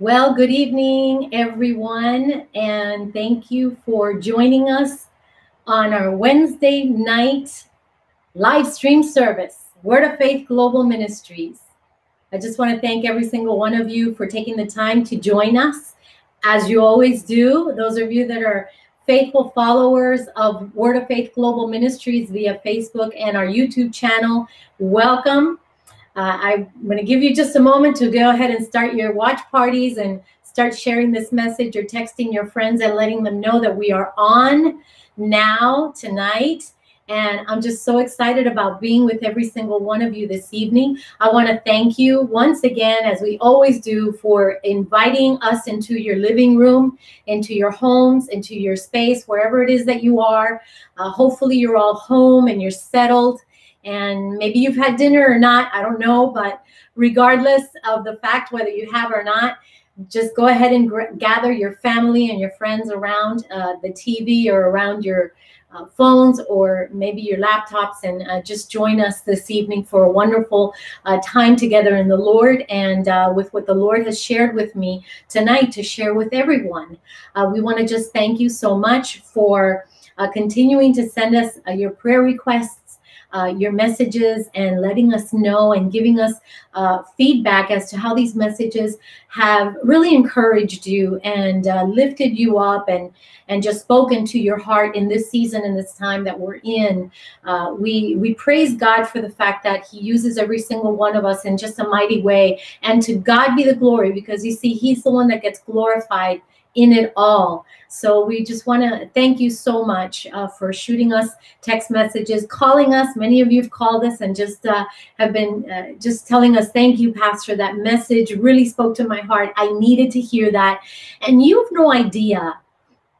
Well, good evening, everyone, and thank you for joining us on our Wednesday night live stream service, Word of Faith Global Ministries. I just want to thank every single one of you for taking the time to join us, as you always do. Those of you that are faithful followers of Word of Faith Global Ministries via Facebook and our YouTube channel, welcome. Uh, I'm going to give you just a moment to go ahead and start your watch parties and start sharing this message or texting your friends and letting them know that we are on now tonight. And I'm just so excited about being with every single one of you this evening. I want to thank you once again, as we always do, for inviting us into your living room, into your homes, into your space, wherever it is that you are. Uh, hopefully, you're all home and you're settled and maybe you've had dinner or not i don't know but regardless of the fact whether you have or not just go ahead and gr- gather your family and your friends around uh, the tv or around your uh, phones or maybe your laptops and uh, just join us this evening for a wonderful uh, time together in the lord and uh, with what the lord has shared with me tonight to share with everyone. Uh, we want to just thank you so much for continuing to send us your prayer requests uh, your messages and letting us know and giving us uh, feedback as to how these messages have really encouraged you and uh, lifted you up and and just spoken to your heart in this season and this time that we're in. Uh, we we praise God for the fact that He uses every single one of us in just a mighty way, and to God be the glory because you see He's the one that gets glorified in it all. So we just want to thank you so much uh, for shooting us text messages, calling us. Many of you have called us and just uh, have been uh, just telling us, thank you, Pastor. That message really spoke to my heart. I needed to hear that. And you have no idea.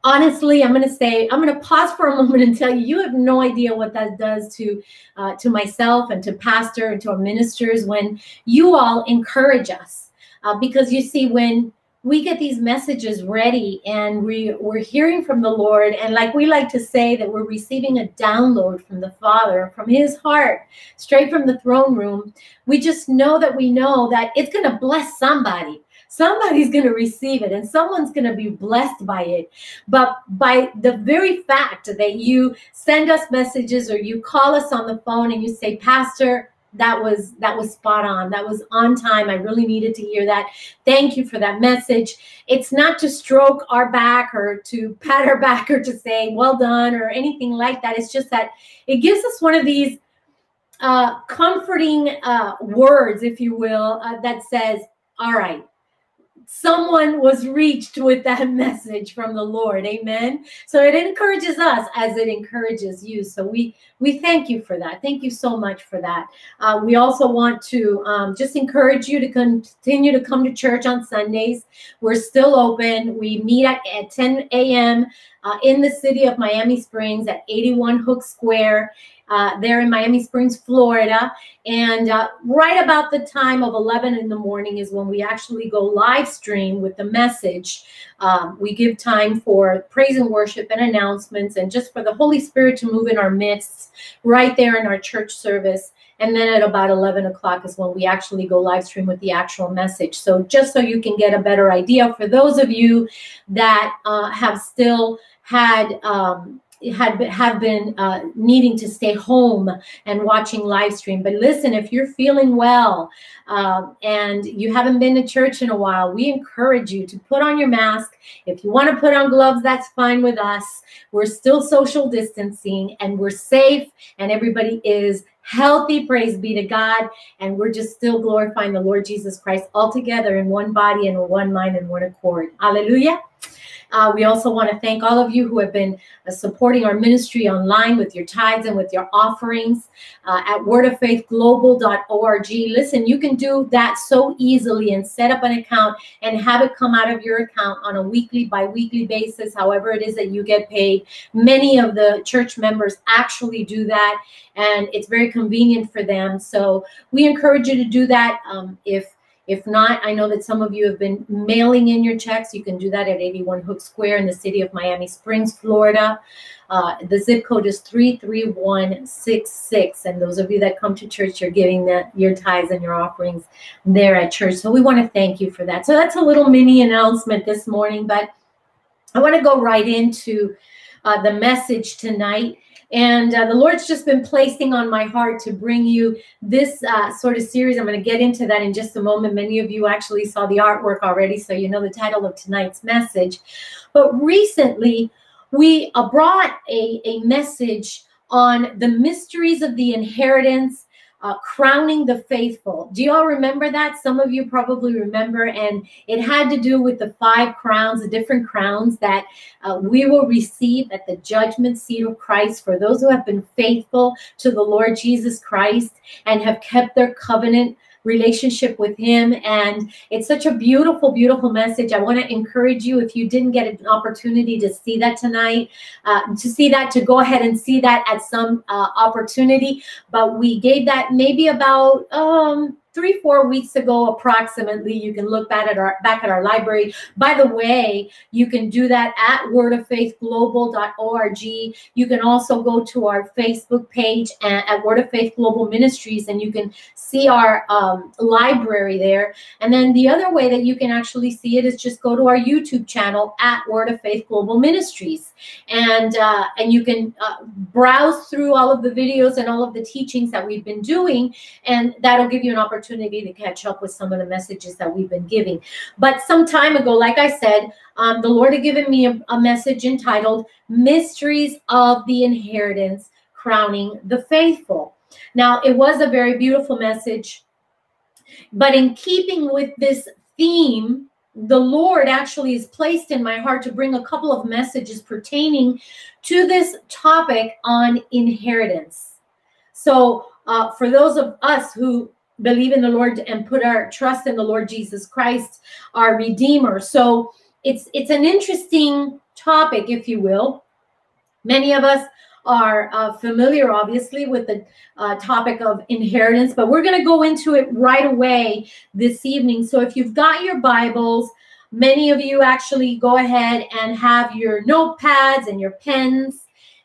Honestly, I'm going to say, I'm going to pause for a moment and tell you, you have no idea what that does to, uh, to myself and to Pastor and to our ministers when you all encourage us. Uh, because you see, when we get these messages ready and we, we're hearing from the Lord. And like we like to say, that we're receiving a download from the Father, from His heart, straight from the throne room. We just know that we know that it's going to bless somebody. Somebody's going to receive it and someone's going to be blessed by it. But by the very fact that you send us messages or you call us on the phone and you say, Pastor, that was that was spot on. That was on time. I really needed to hear that. Thank you for that message. It's not to stroke our back or to pat our back or to say well done or anything like that. It's just that it gives us one of these uh, comforting uh, words if you will uh, that says all right someone was reached with that message from the Lord. Amen. So it encourages us as it encourages you. So we we thank you for that. Thank you so much for that. Uh, we also want to um, just encourage you to continue to come to church on Sundays. We're still open. We meet at, at 10 a.m. Uh, in the city of Miami Springs at 81 Hook Square uh, there in Miami Springs, Florida. And uh, right about the time of 11 in the morning is when we actually go live stream with the message. Um, we give time for praise and worship and announcements and just for the Holy Spirit to move in our midst right there in our church service. And then at about 11 o'clock is when we actually go live stream with the actual message. So just so you can get a better idea, for those of you that uh, have still had um, had have been uh, needing to stay home and watching live stream. But listen, if you're feeling well uh, and you haven't been to church in a while, we encourage you to put on your mask. If you want to put on gloves, that's fine with us. We're still social distancing and we're safe, and everybody is healthy. Praise be to God. And we're just still glorifying the Lord Jesus Christ all together in one body and one mind and one accord. Hallelujah. Uh, we also want to thank all of you who have been uh, supporting our ministry online with your tithes and with your offerings uh, at wordoffaithglobal.org. Listen, you can do that so easily and set up an account and have it come out of your account on a weekly, bi weekly basis, however it is that you get paid. Many of the church members actually do that, and it's very convenient for them. So we encourage you to do that um, if If not, I know that some of you have been mailing in your checks. You can do that at 81 Hook Square in the city of Miami Springs, Florida. Uh, the zip code is 33166. And those of you that come to church, you're giving that your tithes and your offerings there at church. So we want to thank you for that. So that's a little mini announcement this morning, but I want to go right into uh, the message tonight. And uh, the Lord's just been placing on my heart to bring you this uh, sort of series. I'm going to get into that in just a moment. Many of you actually saw the artwork already, so you know the title of tonight's message. But recently, we uh, brought a, a message on the mysteries of the inheritance uh, crowning the faithful. Do you all remember that? Some of you probably remember, and it had to do with the five crowns, the different crowns that uh, we will receive at the judgment seat of Christ for those who have been faithful to the Lord Jesus Christ and have kept their covenant relationship with him. And it's such a beautiful beautiful message. I want to encourage you if you didn't get an opportunity to see that tonight uh, to see that to go ahead and see that at some uh, opportunity. But we gave that maybe about um three, four weeks ago, approximately. You can look back at our back at our library. By the way, you can do that at wordoffaithglobal.org. You can also go to our Facebook page at, at Word of Faith Global Ministries, and you can see our um, library there. And then the other way that you can actually see it is just go to our YouTube channel at Word of Faith Global Ministries, and uh, and you can uh, browse through all of the videos and all of the teachings that we've been doing, and that'll give you an opportunity opportunity to catch up with some of the messages that we've been giving. But some time ago, like I said, um, the Lord had given me a, a message entitled Mysteries of the Inheritance Crowning the Faithful. Now, it was a very beautiful message, but in keeping with this theme, the Lord actually is placed in my heart to bring a couple of messages pertaining to this topic on inheritance. So, uh, for those of us who believe in the Lord and put our trust in the Lord Jesus Christ, our Redeemer. So it's it's an interesting topic, if you will. Many of us are uh, familiar, obviously, with the uh, topic of inheritance, but we're going to go into it right away this evening. So if you've got your Bibles, many of you actually go ahead and have your notepads and your pens.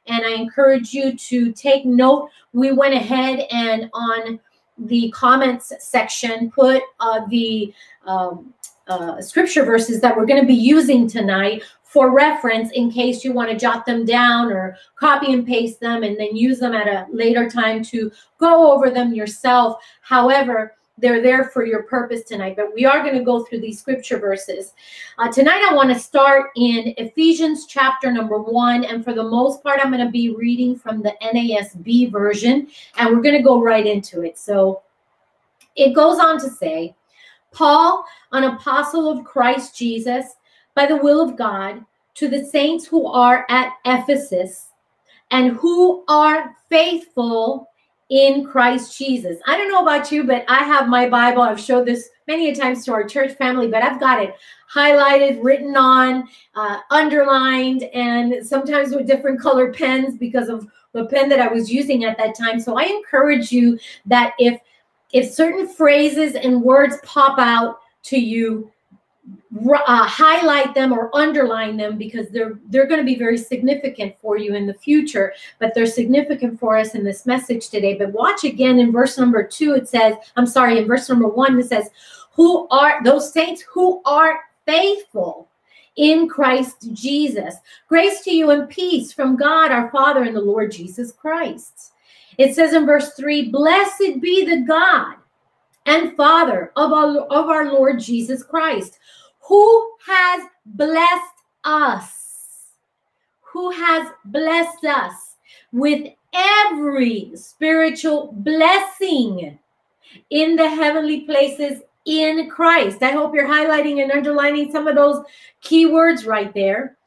And I encourage you to take note. We went ahead and on the comments section, put uh, the um, uh, scripture verses that we're going to be using tonight for reference in case you want to jot them down or copy and paste them and then use them at a later time to go over them yourself. However, they're there for your purpose tonight. But we are going to go through these scripture verses. Uh, tonight, I want to start in Ephesians chapter number one. And for the most part, I'm going to be reading from the NASB version, and we're going to go right into it. So it goes on to say, Paul, an apostle of Christ Jesus, by the will of God, to the saints who are at Ephesus and who are faithful in Christ Jesus. I don't know about you, but I have my Bible. I've showed this many a times to our church family, but I've got it highlighted, written on, uh, underlined, and sometimes with different color pens because of the pen that I was using at that time. So I encourage you that if if certain phrases and words pop out to you, uh, highlight them or underline them because they're they're going to be very significant for you in the future but they're significant for us in this message today. But watch again in verse number two it says i'm sorry in verse number one it says who are those saints who are faithful in christ jesus. Grace to you and peace from god our father and the lord jesus christ. It says in verse three blessed be the god and father of our, of our lord jesus christ who has blessed us, who has blessed us with every spiritual blessing in the heavenly places in Christ. I hope you're highlighting and underlining some of those keywords right there.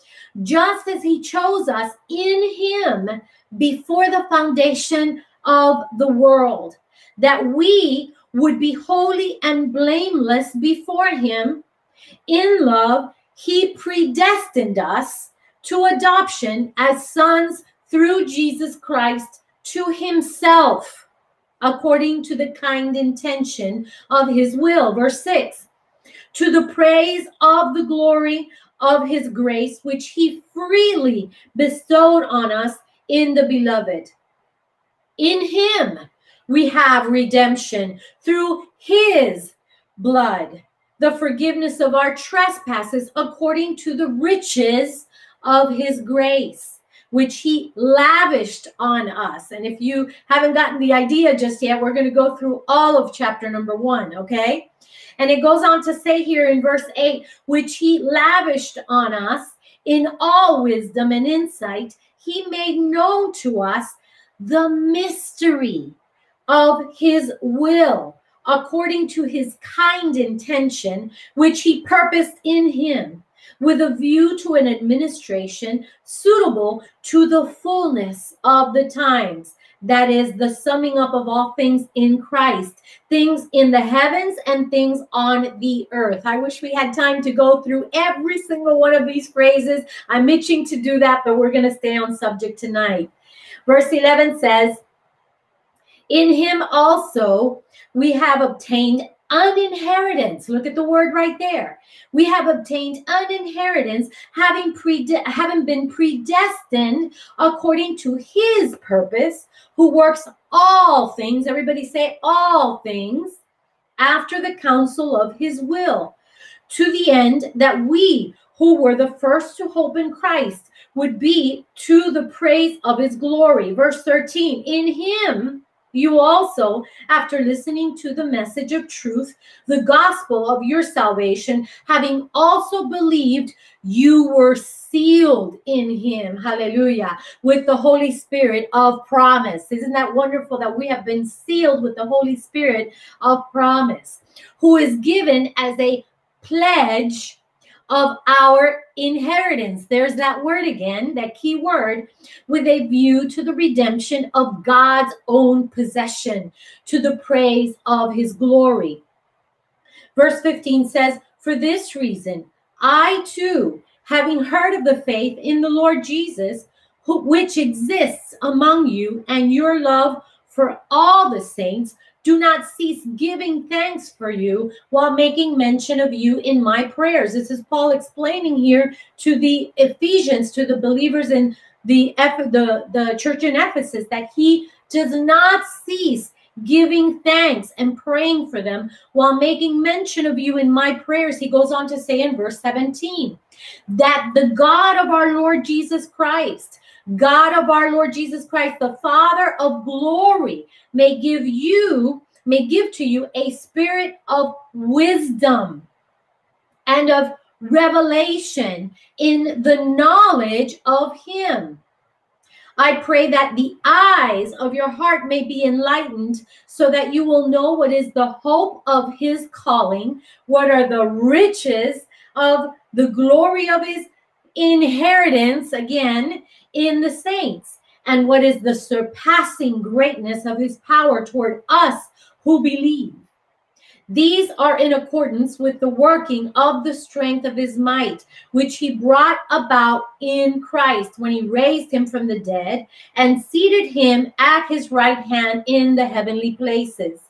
Just as he chose us in him before the foundation of the world, that we would be holy and blameless before him in love, he predestined us to adoption as sons through Jesus Christ to himself. according to the kind intention of his will. Verse 6 To the praise of the glory of his grace, which he freely bestowed on us in the beloved. In him we have redemption through his blood, the forgiveness of our trespasses according to the riches of his grace which he lavished on us. And if you haven't gotten the idea just yet, we're going to go through all of chapter number one, okay? And it goes on to say here in verse 8, which he lavished on us in all wisdom and insight, he made known to us the mystery of his will according to his kind intention, which he purposed in him with a view to an administration suitable to the fullness of the times. That is the summing up of all things in Christ, things in the heavens and things on the earth. I wish we had time to go through every single one of these phrases. I'm itching to do that, but we're going to stay on subject tonight. Verse 11 says, In him also we have obtained an inheritance. Look at the word right there. We have obtained an inheritance, having prede- having been predestined according to His purpose, who works all things. Everybody say all things after the counsel of His will, to the end that we who were the first to hope in Christ would be to the praise of His glory. Verse 13. In Him you also, after listening to the message of truth, the gospel of your salvation, having also believed, you were sealed in him. Hallelujah. With the Holy Spirit of promise. Isn't that wonderful that we have been sealed with the Holy Spirit of promise, who is given as a pledge of our inheritance. There's that word again, that key word, with a view to the redemption of God's own possession, to the praise of his glory. Verse 15 says, For this reason, I too, having heard of the faith in the Lord Jesus, who, which exists among you, and your love for all the saints, do not cease giving thanks for you while making mention of you in my prayers. This is Paul explaining here to the Ephesians, to the believers in the, the, the church in Ephesus, that he does not cease giving thanks and praying for them while making mention of you in my prayers. He goes on to say in verse 17 that the God of our Lord Jesus Christ, God of our Lord Jesus Christ, the Father of glory, may give you, may give to you a spirit of wisdom and of revelation in the knowledge of Him. I pray that the eyes of your heart may be enlightened so that you will know what is the hope of his calling, what are the riches of the glory of his inheritance, again, in the saints. And what is the surpassing greatness of his power toward us who believe? These are in accordance with the working of the strength of his might, which he brought about in Christ when he raised him from the dead and seated him at his right hand in the heavenly places,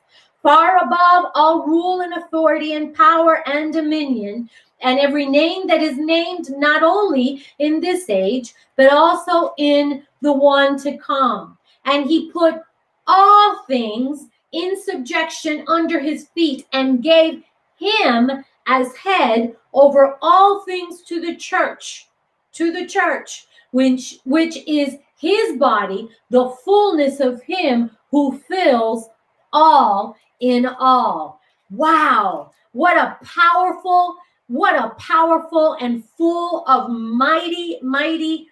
far above all rule and authority and power and dominion and every name that is named not only in this age, but also in the one to come. And he put all things in subjection under his feet and gave him as head over all things to the church, to the church, which, which is his body, the fullness of him who fills all in all. Wow, what a powerful what a powerful and full of mighty, mighty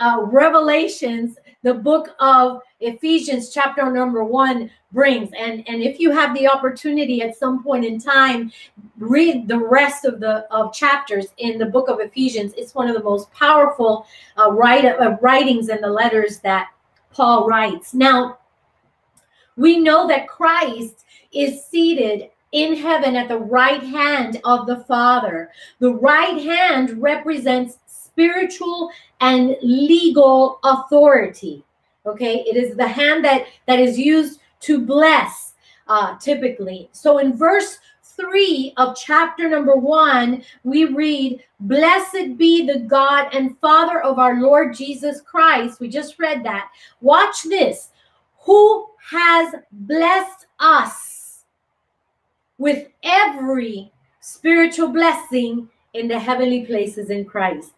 uh, revelations the book of Ephesians, chapter number one, brings. And, and if you have the opportunity at some point in time, read the rest of the of chapters in the book of Ephesians. It's one of the most powerful uh, write, uh, writings and the letters that Paul writes. Now, we know that Christ is seated in heaven at the right hand of the Father. The right hand represents spiritual and legal authority. Okay, it is the hand that that is used to bless, uh, typically. So in verse 3 of chapter number 1, we read, Blessed be the God and Father of our Lord Jesus Christ. We just read that. Watch this. Who has blessed us with every spiritual blessing in the heavenly places in Christ.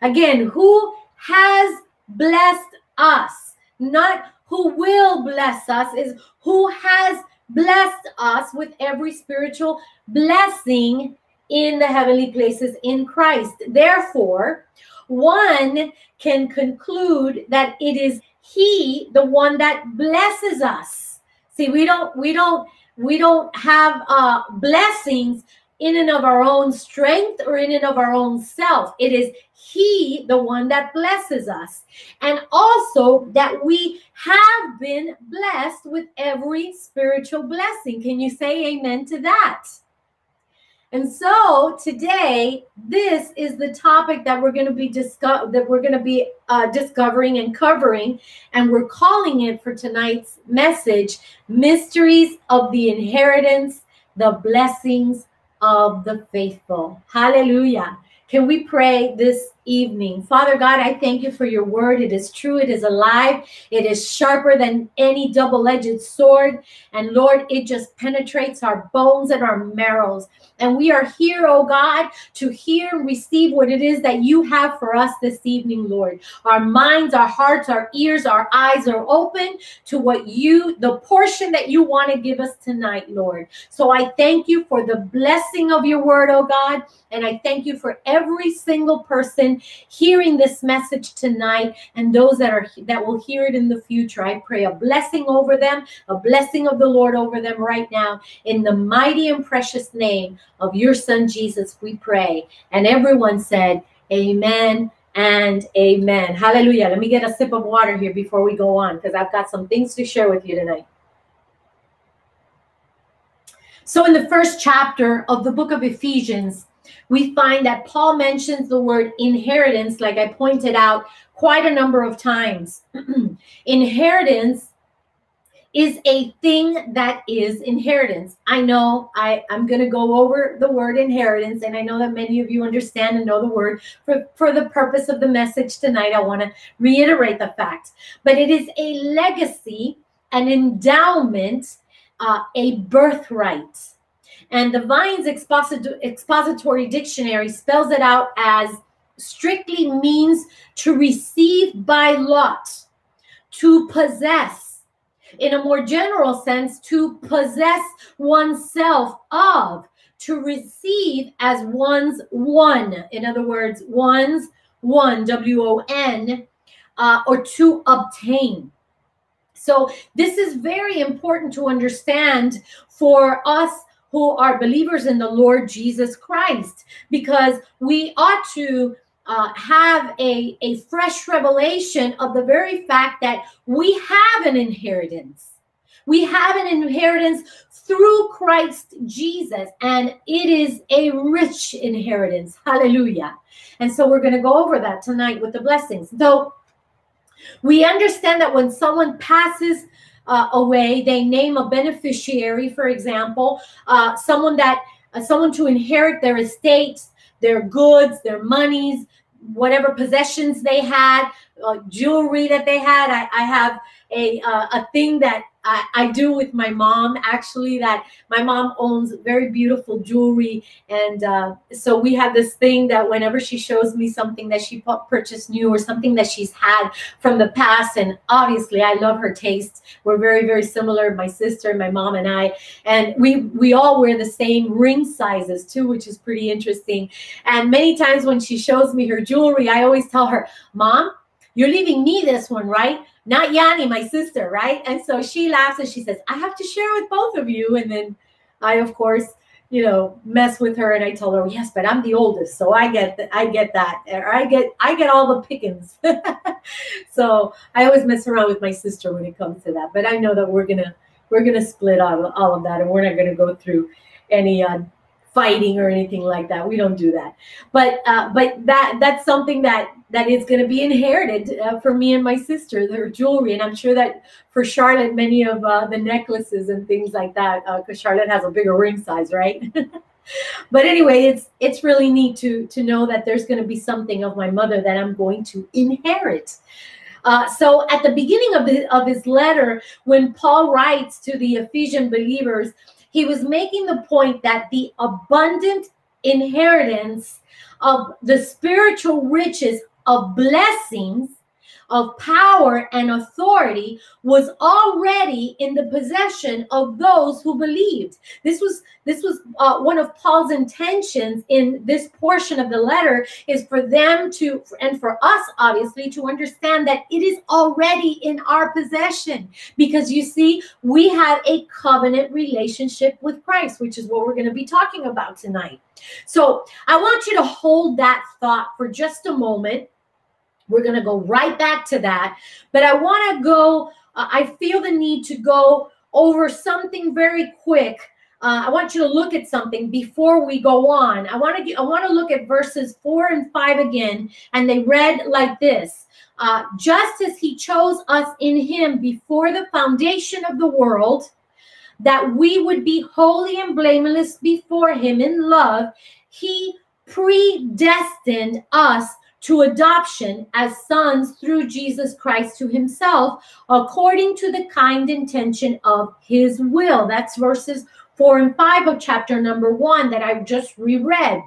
Again, who has blessed us? Not who will bless us, is who has blessed us with every spiritual blessing in the heavenly places in Christ. Therefore, one can conclude that it is he the one that blesses us. See, we don't we don't we don't have uh blessings in and of our own strength or in and of our own self. It is He, the one that blesses us. And also that we have been blessed with every spiritual blessing. Can you say amen to that? And so today, this is the topic that we're going to be discuss that we're going to be uh, discovering and covering, and we're calling it for tonight's message: "Mysteries of the Inheritance, the Blessings of the faithful. Hallelujah. Can we pray this evening? Father God, I thank you for your word. It is true, it is alive, it is sharper than any double edged sword. And Lord, it just penetrates our bones and our marrows. And we are here, oh God, to hear and receive what it is that you have for us this evening, Lord. Our minds, our hearts, our ears, our eyes are open to what you, the portion that you want to give us tonight, Lord. So I thank you for the blessing of your word, oh God. And I thank you for every single person hearing this message tonight and those that are that will hear it in the future. I pray a blessing over them, a blessing of the Lord over them right now in the mighty and precious name of your son Jesus, we pray. And everyone said, Amen and amen. Hallelujah. Let me get a sip of water here before we go on because I've got some things to share with you tonight. So, in the first chapter of the book of Ephesians, we find that Paul mentions the word inheritance, like I pointed out, quite a number of times. inheritance is a thing that is inheritance. I know I, I'm going to go over the word inheritance, and I know that many of you understand and know the word. For, for the purpose of the message tonight, I want to reiterate the fact. But it is a legacy, an endowment, uh, a birthright. And the Vine's exposit- expository dictionary spells it out as strictly means to receive by lot, to possess in a more general sense, to possess oneself of, to receive as one's one. In other words, one's one, W O N, uh, or to obtain. So, this is very important to understand for us who are believers in the Lord Jesus Christ, because we ought to uh, have a, a fresh revelation of the very fact that we have an inheritance. We have an inheritance through Christ Jesus, and it is a rich inheritance. Hallelujah. And so we're going to go over that tonight with the blessings. Though we understand that when someone passes uh, away, they name a beneficiary, for example, uh, someone that uh, someone to inherit their estates their goods, their monies, whatever possessions they had, uh, jewelry that they had. I, I have a uh, a thing that I, I, do with my mom actually that my mom owns very beautiful jewelry. And uh, so we have this thing that whenever she shows me something that she purchased new or something that she's had from the past and obviously i love her taste we're very very similar my sister my mom and i. And we we all wear the same ring sizes too which is pretty interesting. And many times when she shows me her jewelry i always tell her mom you're leaving me this one right not Yanni, my sister, right? And so she laughs and she says, I have to share with both of you. And then I, of course, you know, mess with her and I told her, yes, but I'm the oldest, so I get th- I get that, or I get I get all the pickings. so I always mess around with my sister when it comes to that. But I know that we're gonna we're gonna split all, all of that, and we're not gonna go through any uh, fighting or anything like that. We don't do that. But uh, but that that's something that that is going to be inherited uh, for me and my sister, their jewelry, and I'm sure that for Charlotte, many of uh, the necklaces and things like that, because uh, Charlotte has a bigger ring size, right? but anyway, it's it's really neat to to know that there's going to be something of my mother that I'm going to inherit. Uh, so at the beginning of, the, of his letter, when Paul writes to the Ephesian believers, he was making the point that the abundant inheritance of the spiritual riches of blessings of power and authority was already in the possession of those who believed. This was this was uh, one of paul's intentions in this portion of the letter is for them to and for us obviously to understand that it is already in our possession. Because you see we have a covenant relationship with christ which is what we're going to be talking about tonight. So i want you to hold that thought for just a moment we're going to go right back to that. But I want to go, uh, I feel the need to go over something very quick. Uh, I want you to look at something before we go on. I want to I want to look at verses four and five again, and they read like this: uh, Just as He chose us in Him before the foundation of the world, that we would be holy and blameless before Him in love, He predestined us to adoption as sons through Jesus Christ to himself, according to the kind intention of his will. That's verses four and five of chapter number one that I've just reread.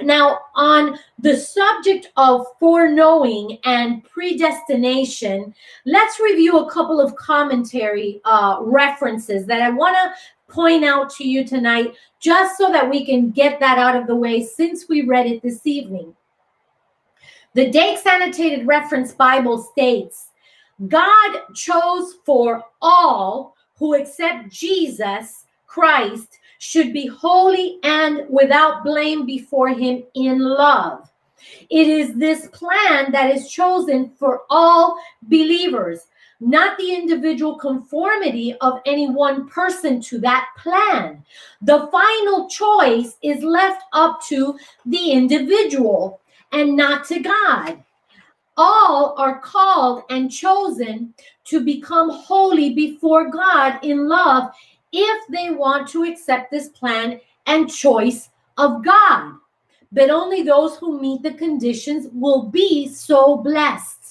Now, on the subject of foreknowing and predestination, let's review a couple of commentary uh, references that I want to point out to you tonight, just so that we can get that out of the way since we read it this evening. The Dake's Annotated Reference Bible states God chose for all who accept Jesus Christ should be holy and without blame before him in love. It is this plan that is chosen for all believers, not the individual conformity of any one person to that plan. The final choice is left up to the individual and not to God. All are called and chosen to become holy before God in love if they want to accept this plan and choice of God. But only those who meet the conditions will be so blessed.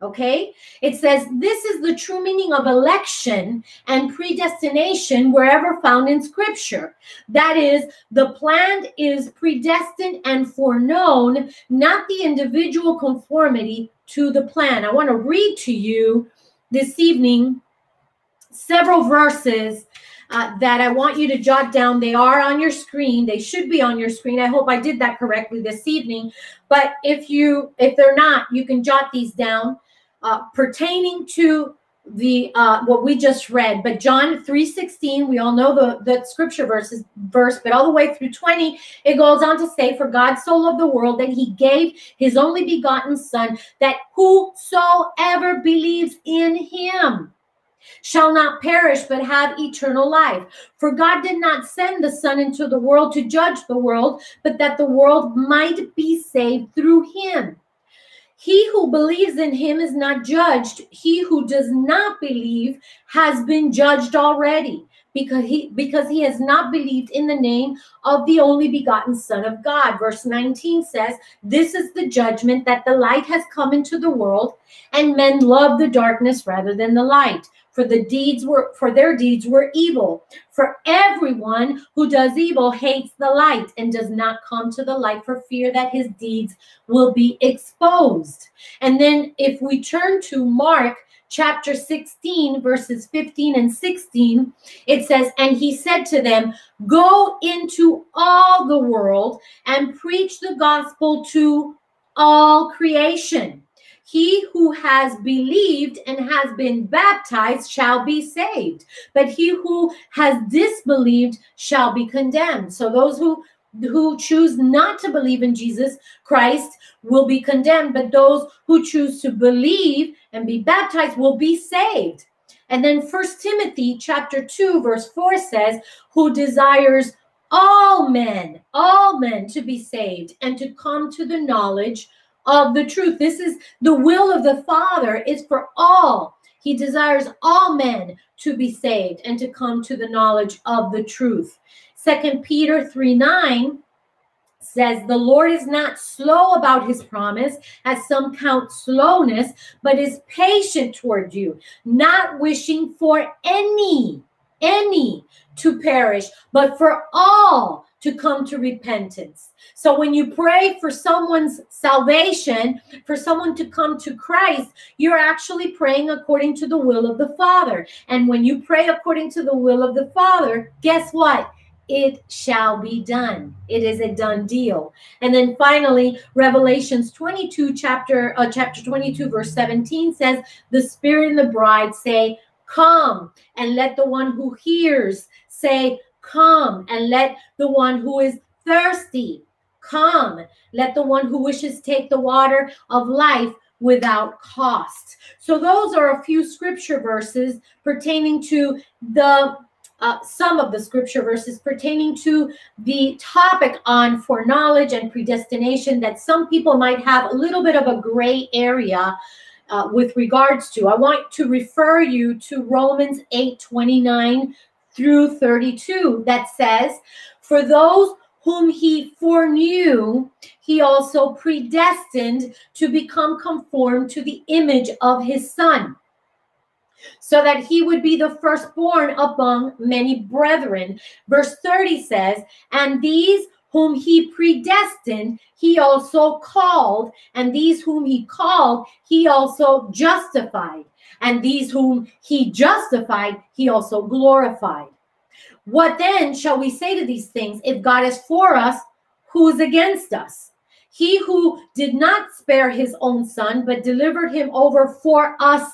Okay, it says this is the true meaning of election and predestination wherever found in scripture. That is, the plan is predestined and foreknown, not the individual conformity to the plan. I want to read to you this evening several verses uh, that I want you to jot down. They are on your screen. They should be on your screen. I hope I did that correctly this evening. But if you if they're not, you can jot these down uh, pertaining to the uh, what we just read. But john 3.16 we all know the, the scripture verses verse but all the way through 20 it goes on to say for god so loved the world that he gave his only begotten son that whosoever believes in him shall not perish but have eternal life. For god did not send the son into the world to judge the world but that the world might be saved through him he who believes in him is not judged. He who does not believe has been judged already because he because he has not believed in the name of the only begotten son of God. Verse 19 says, "This is the judgment that the light has come into the world and men love the darkness rather than the light for the deeds were for their deeds were evil. For everyone who does evil hates the light and does not come to the light for fear that his deeds will be exposed. And then if we turn to mark chapter 16 verses 15 and 16 it says and he said to them go into all the world and preach the gospel to all creation he who has believed and has been baptized shall be saved, but he who has disbelieved shall be condemned. So those who who choose not to believe in Jesus Christ will be condemned, but those who choose to believe and be baptized will be saved. And then First Timothy chapter 2 verse 4 says, "Who desires all men, all men to be saved and to come to the knowledge of the truth. This is the will of the Father is for all. He desires all men to be saved and to come to the knowledge of the truth. Second Peter 3 9 says, The Lord is not slow about his promise, as some count slowness, but is patient toward you, not wishing for any, any to perish, but for all to come to repentance. So when you pray for someone's salvation, for someone to come to Christ, you're actually praying according to the will of the Father. And when you pray according to the will of the Father, guess what? It shall be done. It is a done deal. And then finally, Revelations 22, chapter uh, chapter 22, verse 17 says, "The Spirit and the bride say, Come, and let the one who hears say, Come, and let the one who is thirsty come. Let the one who wishes take the water of life without cost. So, those are a few scripture verses pertaining to the uh, some of the scripture verses pertaining to the topic on foreknowledge and predestination that some people might have a little bit of a gray area uh, with regards to. I want to refer you to Romans 8 29 through 32 that says, For those whom he foreknew, he also predestined to become conformed to the image of his son, so that he would be the firstborn among many brethren. Verse 30 says, And these whom he predestined, he also called, and these whom he called, he also justified, and these whom he justified, he also glorified. What then shall we say to these things? If God is for us, who is against us? He who did not spare his own son, but delivered him over for us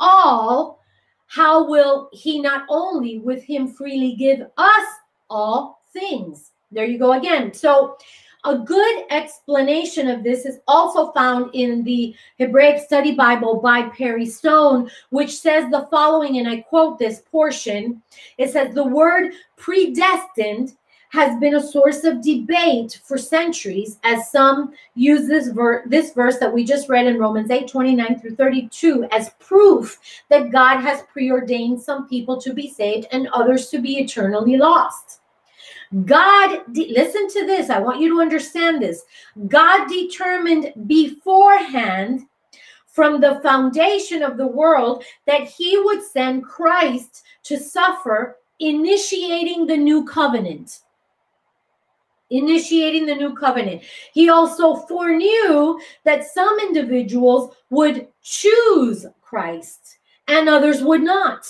all, how will he not only with him freely give us all things? There you go again. So, a good explanation of this is also found in the Hebraic Study Bible by Perry Stone, which says the following, and I quote this portion it says, The word predestined has been a source of debate for centuries as some use this, ver- this verse that we just read in Romans 8 29 through 32 as proof that God has preordained some people to be saved and others to be eternally lost. God, de- listen to this. I want you to understand this. God determined beforehand from the foundation of the world that he would send Christ to suffer, initiating the new covenant. Initiating the new covenant. He also foreknew that some individuals would choose Christ and others would not.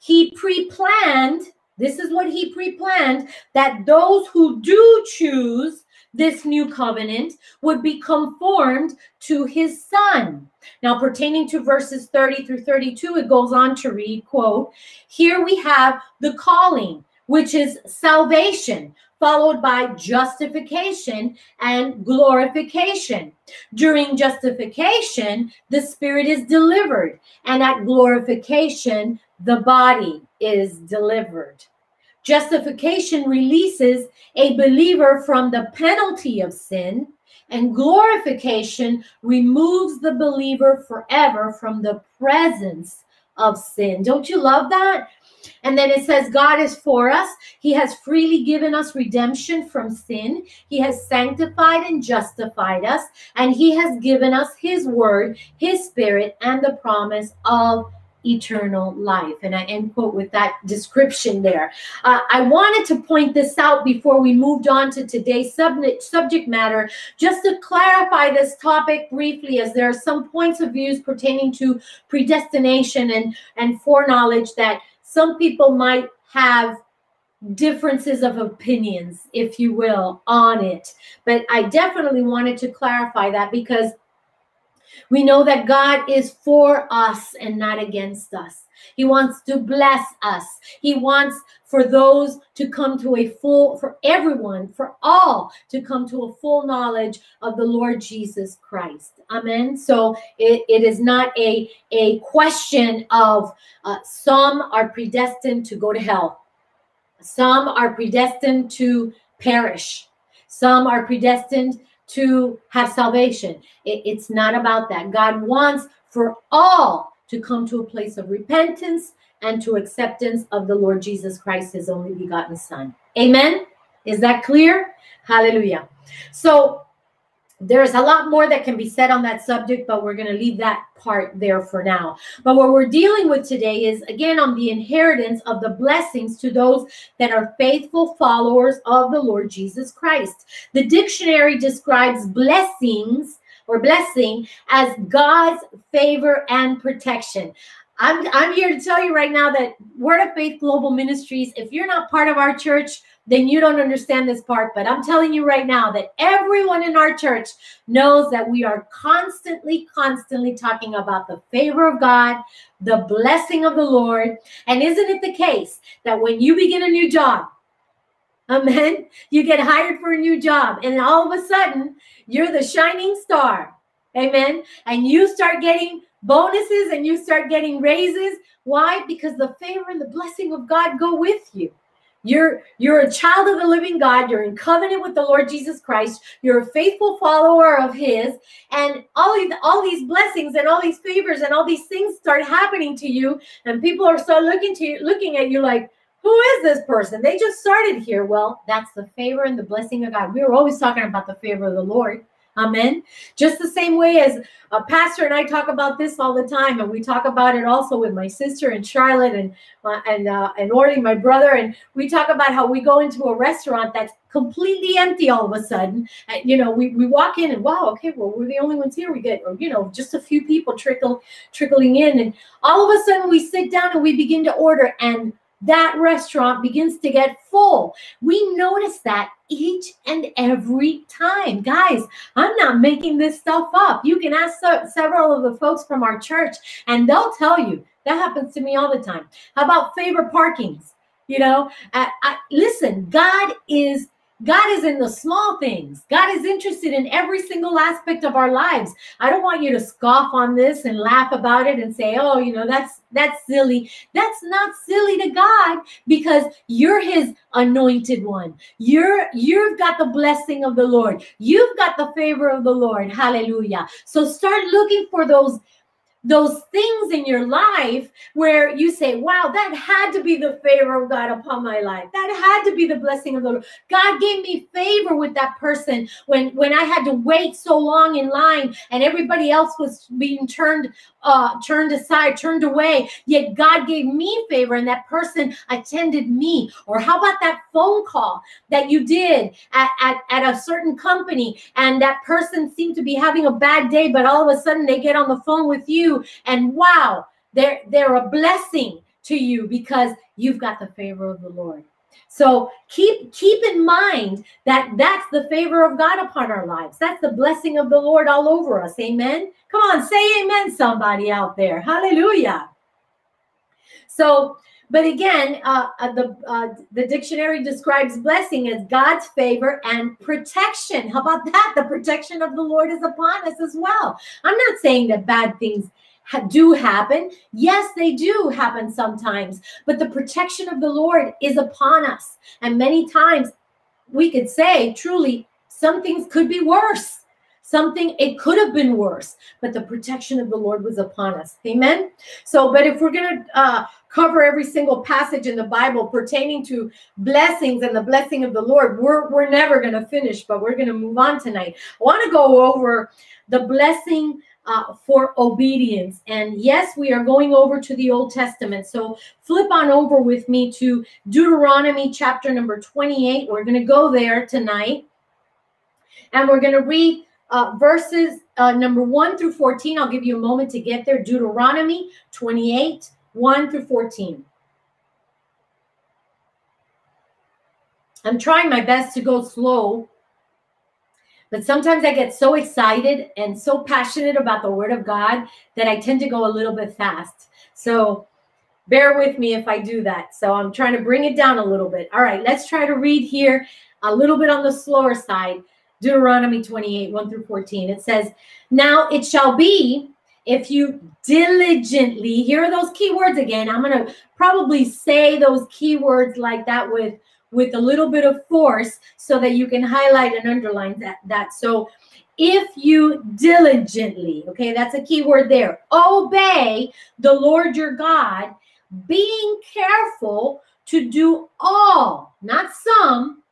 He pre planned this is what he pre planned that those who do choose this new covenant would be conformed to his son. Now, pertaining to verses 30 through 32, it goes on to read, quote, Here we have the calling, which is salvation, followed by justification and glorification. During justification, the spirit is delivered, and at glorification, the body is delivered. Justification releases a believer from the penalty of sin, and glorification removes the believer forever from the presence of sin. Don't you love that? And then it says, God is for us. He has freely given us redemption from sin. He has sanctified and justified us. And He has given us His word, His spirit, and the promise of eternal life. And I end quote with that description there. Uh, I wanted to point this out before we moved on to today's subject, subject matter, just to clarify this topic briefly, as there are some points of views pertaining to predestination and, and foreknowledge that some people might have differences of opinions, if you will, on it. But I definitely wanted to clarify that because we know that God is for us and not against us. He wants to bless us. He wants for those to come to a full, for everyone, for all to come to a full knowledge of the Lord Jesus Christ. Amen. So it, it is not a, a question of uh, some are predestined to go to hell Some are predestined to perish. Some are predestined to have salvation. It, it's not about that. God wants for all to come to a place of repentance and to acceptance of the Lord Jesus Christ, his only begotten Son. Amen. Is that clear? Hallelujah. So there's a lot more that can be said on that subject, but we're going to leave that part there for now. But what we're dealing with today is again on the inheritance of the blessings to those that are faithful followers of the Lord Jesus Christ. The dictionary describes blessings or blessing as God's favor and protection. I'm, I'm here to tell you right now that Word of Faith Global Ministries, if you're not part of our church, then you don't understand this part. But I'm telling you right now that everyone in our church knows that we are constantly, constantly talking about the favor of God, the blessing of the Lord. And isn't it the case that when you begin a new job, amen, you get hired for a new job, and all of a sudden you're the shining star, amen, and you start getting bonuses and you start getting raises. Why? Because the favor and the blessing of God go with you. You're you're a child of the living God. You're in covenant with the Lord Jesus Christ. You're a faithful follower of His, and all these all these blessings and all these favors and all these things start happening to you, and people are start looking to you, looking at you like, who is this person? They just started here. Well, that's the favor and the blessing of God. We were always talking about the favor of the Lord. Amen. Just the same way as a pastor and I talk about this all the time, and we talk about it also with my sister and Charlotte and uh, and uh, and Orly, my brother, and we talk about how we go into a restaurant that's completely empty all of a sudden. And, you know, we, we walk in and wow, okay, well we're the only ones here. We get or, you know just a few people trickle trickling in, and all of a sudden we sit down and we begin to order and that restaurant begins to get full. We notice that each and every time. Guys, I'm not making this stuff up. You can ask several of the folks from our church, and they'll tell you that happens to me all the time. How about favorite parkings? You know, I, I, listen, God is God is in the small things. God is interested in every single aspect of our lives. I don't want you to scoff on this and laugh about it and say, "Oh, you know, that's that's silly." That's not silly to God because you're his anointed one. You're you've got the blessing of the Lord. You've got the favor of the Lord. Hallelujah. So start looking for those those things in your life where you say, wow, that had to be the favor of God upon my life. That had to be the blessing of the Lord. God gave me favor with that person when, when I had to wait so long in line and everybody else was being turned uh, turned aside, turned away. Yet God gave me favor and that person attended me. Or how about that phone call that you did at, at, at a certain company and that person seemed to be having a bad day, but all of a sudden they get on the phone with you and wow, they're they're a blessing to you because you've got the favor of the Lord. So keep keep in mind that that's the favor of God upon our lives. That's the blessing of the Lord all over us. Amen. Come on, say amen somebody out there. Hallelujah. So but again, uh, uh, the uh, the dictionary describes blessing as God's favor and protection. How about that? The protection of the Lord is upon us as well. I'm not saying that bad things do happen. Yes, they do happen sometimes, but the protection of the Lord is upon us. And many times we could say, truly, some things could be worse. Something, it could have been worse, but the protection of the Lord was upon us. Amen. So, but if we're going to uh, cover every single passage in the Bible pertaining to blessings and the blessing of the Lord, we're, we're never going to finish, but we're going to move on tonight. I want to go over the blessing uh, for obedience. And yes, we are going over to the Old Testament. So flip on over with me to Deuteronomy chapter number 28. We're going to go there tonight. And we're going to read uh, verses uh, number 1 through 14. I'll give you a moment to get there. Deuteronomy 28, 1 through 14. I'm trying my best to go slow but sometimes I get so excited and so passionate about the word of God that I tend to go a little bit fast. So bear with me if I do that. So I'm trying to bring it down a little bit. All right, let's try to read here a little bit on the slower side. Deuteronomy 28, 1 through 14. It says, Now it shall be if you diligently, here are those keywords again. I'm going to probably say those keywords like that with with a little bit of force so that you can highlight and underline that that. So if you diligently, okay, that's a key word there, obey the Lord your God, being careful to do all, not some,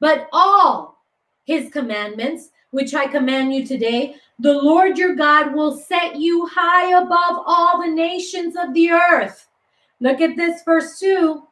but all his commandments, which I command you today, the Lord your God will set you high above all the nations of the earth. Look at this verse 2.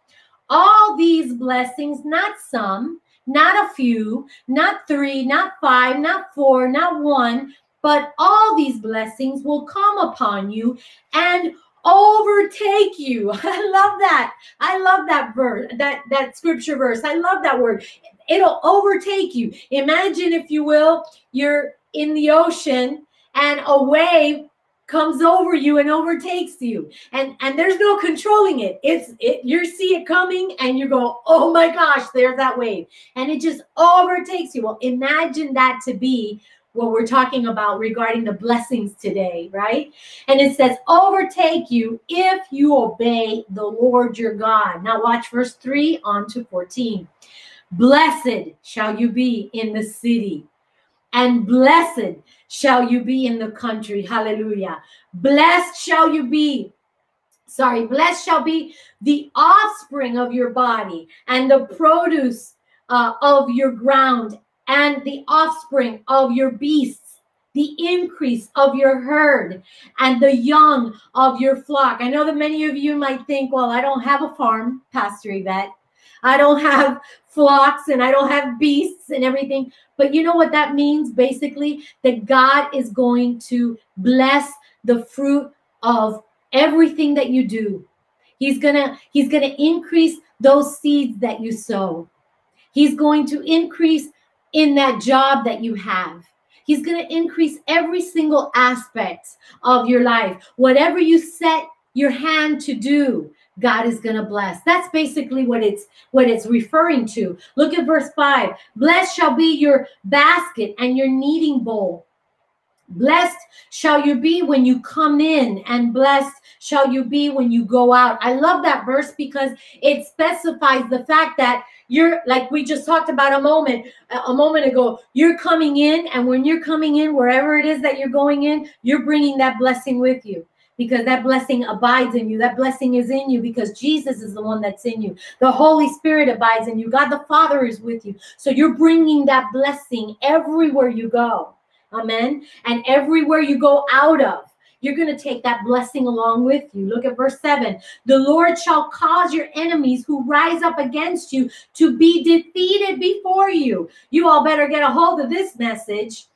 All these blessings, not some, not a few, not three, not five, not four, not one, but all these blessings will come upon you and overtake you. I love that. I love that verse, that that scripture verse. I love that word. It'll overtake you. Imagine if you will, you're in the ocean and a wave comes over you and overtakes you. And and there's no controlling it. It's it you see it coming and you go oh my gosh there's that wave. And it just overtakes you. Well imagine that to be what we're talking about regarding the blessings today right? And it says overtake you if you obey the lord your god. Now watch verse 3 on to 14 blessed shall you be in the city and blessed shall you be in the country. Hallelujah. Blessed shall you be. Sorry, blessed shall be the offspring of your body and the produce uh, of your ground and the offspring of your beasts, the increase of your herd and the young of your flock. I know that many of you might think, well, I don't have a farm, Pastor Yvette. I don't have flocks and I don't have beasts and everything. But you know what that means basically? That God is going to bless the fruit of everything that you do. He's going to he's going to increase those seeds that you sow. He's going to increase in that job that you have. He's going to increase every single aspect of your life. Whatever you set your hand to do, God is going to bless. That's basically what it's what it's referring to. Look at verse 5. Blessed shall be your basket and your kneading bowl. Blessed shall you be when you come in, and blessed shall you be when you go out. I love that verse because it specifies the fact that you're like we just talked about a moment a moment ago you're coming in and when you're coming in wherever it is that you're going in you're bringing that blessing with you because that blessing abides in you. That blessing is in you because Jesus is the one that's in you. The Holy Spirit abides in you. God the Father is with you. So you're bringing that blessing everywhere you go. Amen. And everywhere you go out of, you're going to take that blessing along with you. Look at verse 7. The Lord shall cause your enemies who rise up against you to be defeated before you. You all better get a hold of this message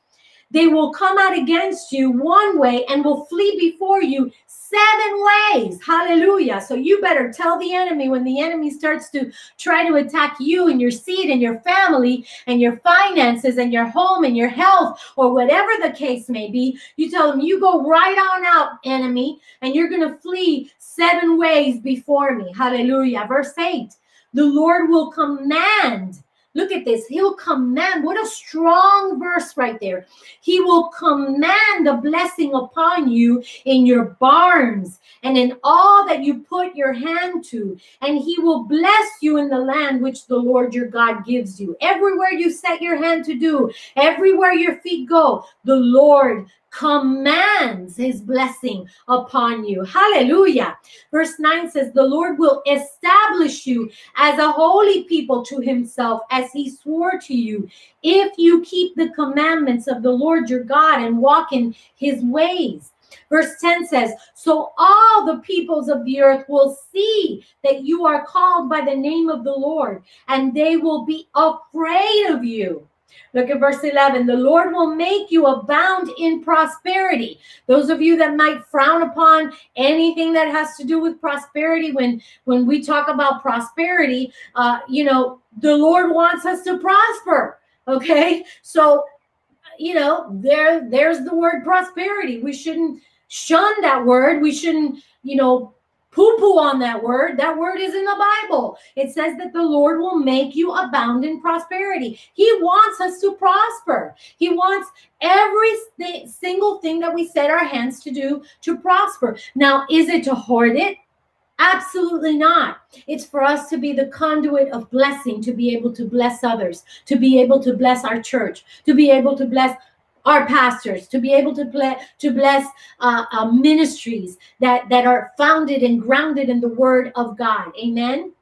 they will come out against you one way and will flee before you seven ways. Hallelujah. So you better tell the enemy when the enemy starts to try to attack you and your seed and your family and your finances and your home and your health or whatever the case may be. You tell them, you go right on out, enemy, and you're going to flee seven ways before me. Hallelujah. Verse 8 the Lord will command Look at this. He'll command. What a strong verse right there. He will command a blessing upon you in your barns and in all that you put your hand to. And he will bless you in the land which the Lord your God gives you. Everywhere you set your hand to do, everywhere your feet go, the Lord commands his blessing upon you. Hallelujah. Verse 9 says, The Lord will establish you as a holy people to himself, as he swore to you, if you keep the commandments of the Lord your God and walk in his ways. Verse 10 says, So all the peoples of the earth will see that you are called by the name of the Lord, and they will be afraid of you. Look at verse 11. The Lord will make you abound in prosperity. Those of you that might frown upon anything that has to do with prosperity, when, when we talk about prosperity, uh, you know, the Lord wants us to prosper. Okay. So, you know, there, there's the word prosperity. We shouldn't shun that word. We shouldn't, you know, poo poo on that word. That word is in the Bible. It says that the Lord will make you abound in prosperity. He wants us to prosper. He wants every th- single thing that we set our hands to do to prosper. Now, is it to hoard it? Absolutely not. It's for us to be the conduit of blessing, to be able to bless others, to be able to bless our church, to be able to bless our pastors to be able to bless to bless uh, uh, ministries that that are founded and grounded in the word of god. Amen?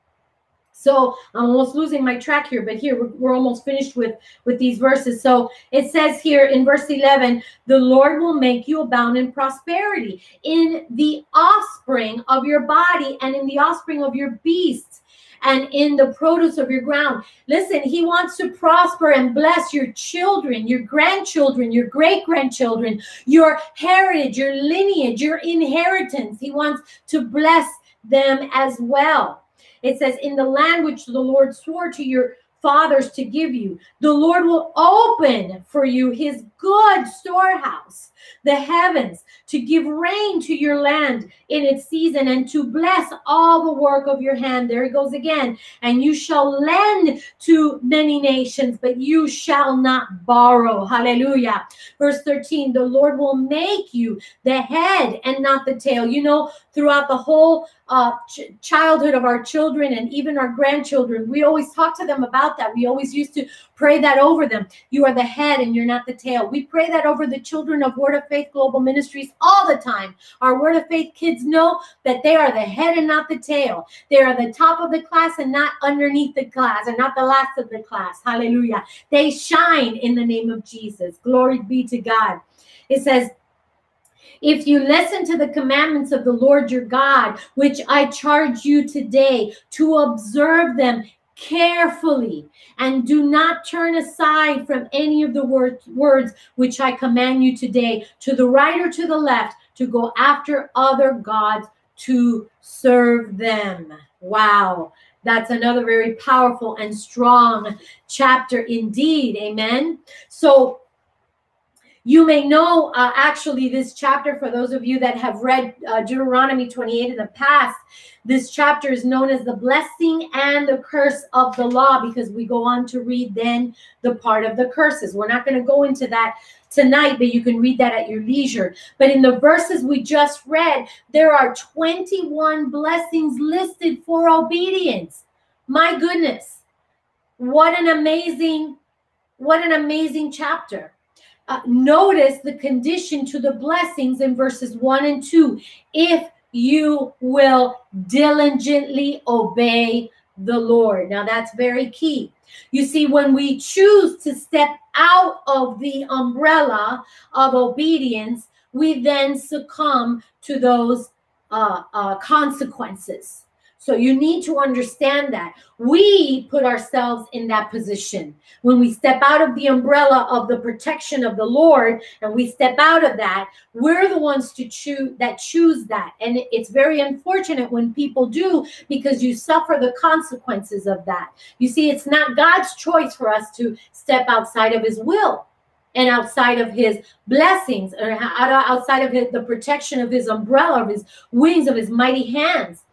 So i'm almost losing my track here but here we're, we're almost finished with with these verses. So it says here in verse 11 the lord will make you abound in prosperity in the offspring of your body and in the offspring of your beasts and in the produce of your ground. Listen, He wants to prosper and bless your children, your grandchildren, your great grandchildren, your heritage, your lineage, your inheritance. He wants to bless them as well. It says, In the land which the Lord swore to your fathers to give you. The Lord will open for you his good storehouse, the heavens, to give rain to your land in its season and to bless all the work of your hand. There it goes again. And you shall lend to many nations, but you shall not borrow. Hallelujah. Verse 13 the Lord will make you the head and not the tail. You know, throughout the whole uh, ch- childhood of our children and even our grandchildren, we always talk to them about that. We always used to pray that over them. You are the head and you're not the tail. We pray that over the children of Word of Faith Global Ministries all the time. Our Word of Faith kids know that they are the head and not the tail. They are the top of the class and not underneath the class and not the last of the class. Hallelujah. They shine in the name of Jesus. Glory be to God. It says, if you listen to the commandments of the Lord your God, which I charge you today to observe them carefully and do not turn aside from any of the word, words which I command you today, to the right or to the left, to go after other gods to serve them. Wow. That's another very powerful and strong chapter indeed. Amen. So, you may know uh, actually this chapter for those of you that have read uh, Deuteronomy 28 in the past. This chapter is known as the blessing and the curse of the law because we go on to read then the part of the curses. We're not going to go into that tonight, but you can read that at your leisure. But in the verses we just read, there are 21 blessings listed for obedience. My goodness. What an amazing what an amazing chapter uh, notice the condition to the blessings in verses 1 and 2 if you will diligently obey the Lord. Now, that's very key. You see, when we choose to step out of the umbrella of obedience, we then succumb to those uh, uh, consequences. So you need to understand that we put ourselves in that position. When we step out of the umbrella of the protection of the Lord and we step out of that, we're the ones to choose that choose that. And it's very unfortunate when people do because you suffer the consequences of that. You see, it's not God's choice for us to step outside of his will and outside of his blessings or outside of his, the protection of his umbrella, of his wings, of his mighty hands.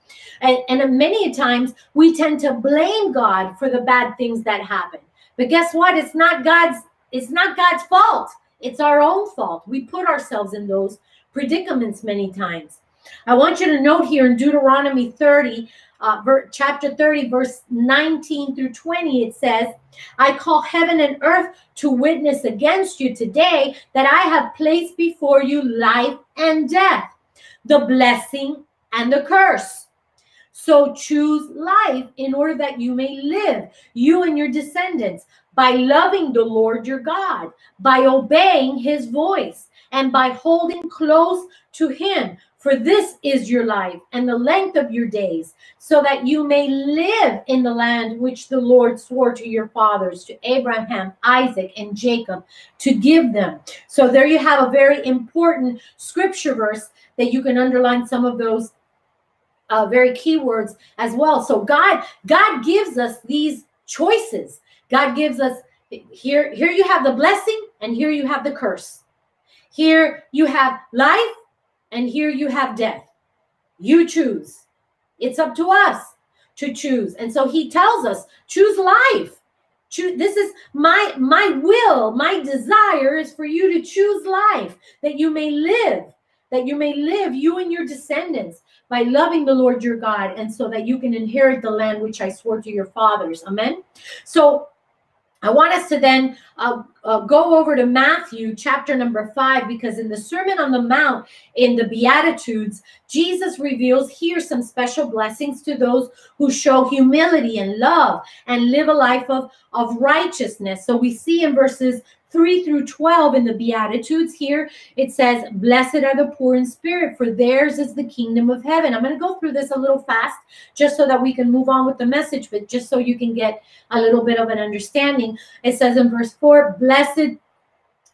And, and many times we tend to blame God for the bad things that happen. But guess what? It's not God's, it's not God's fault. It's our own fault. We put ourselves in those predicaments many times. I want you to note here in Deuteronomy 30, uh, ver- chapter 30, verse 19 through 20, it says, I call heaven and earth to witness against you today that I have placed before you life and death, the blessing and the curse. So choose life in order that you may live, you and your descendants, by loving the Lord your God, by obeying his voice, and by holding close to him. For this is your life and the length of your days, so that you may live in the land which the Lord swore to your fathers, to Abraham, Isaac, and Jacob, to give them. So there you have a very important scripture verse that you can underline some of those uh, very key words as well. So God, God gives us these choices. God gives us here. Here you have the blessing, and here you have the curse. Here you have life, and here you have death. You choose. It's up to us to choose. And so he tells us, choose life. Choose, this is my my will, my desire is for you to choose life that you may live, that you may live you and your descendants by loving the Lord your God and so that you can inherit the land which I swore to your fathers. Amen. So I want us to then uh, uh, go over to Matthew chapter number five, because in the Sermon on the Mount, in the Beatitudes, Jesus reveals here some special blessings to those who show humility and love and live a life of, of righteousness. So we see in verses 3 through 12 in the Beatitudes here, it says, Blessed are the poor in spirit, for theirs is the kingdom of heaven. I'm going to go through this a little fast just so that we can move on with the message, but just so you can get a little bit of an understanding. It says in verse 4, Blessed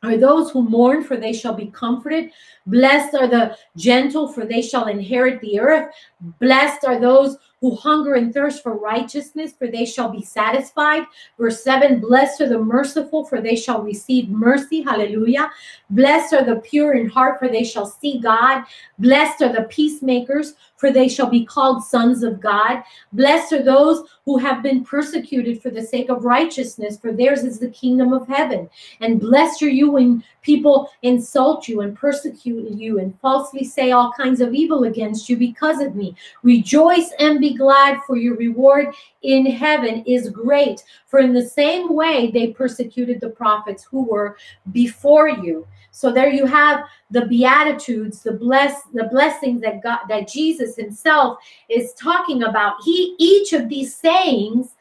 are those who mourn, for they shall be comforted. Blessed are the gentle, for they shall inherit the earth. Blessed are those who hunger and thirst for righteousness, for they shall be satisfied. Verse 7 Blessed are the merciful, for they shall receive mercy. Hallelujah. Blessed are the pure in heart, for they shall see God. Blessed are the peacemakers, for they shall be called sons of God. Blessed are those who have been persecuted for the sake of righteousness, for theirs is the kingdom of heaven. And blessed are you when people insult you and persecute you and falsely say all kinds of evil against you because of me. Rejoice and be glad, for your reward in heaven is great. For in the same way they persecuted the prophets who were before you. So there you have the beatitudes, the bless the blessings that God that Jesus himself is talking about. He each of these sayings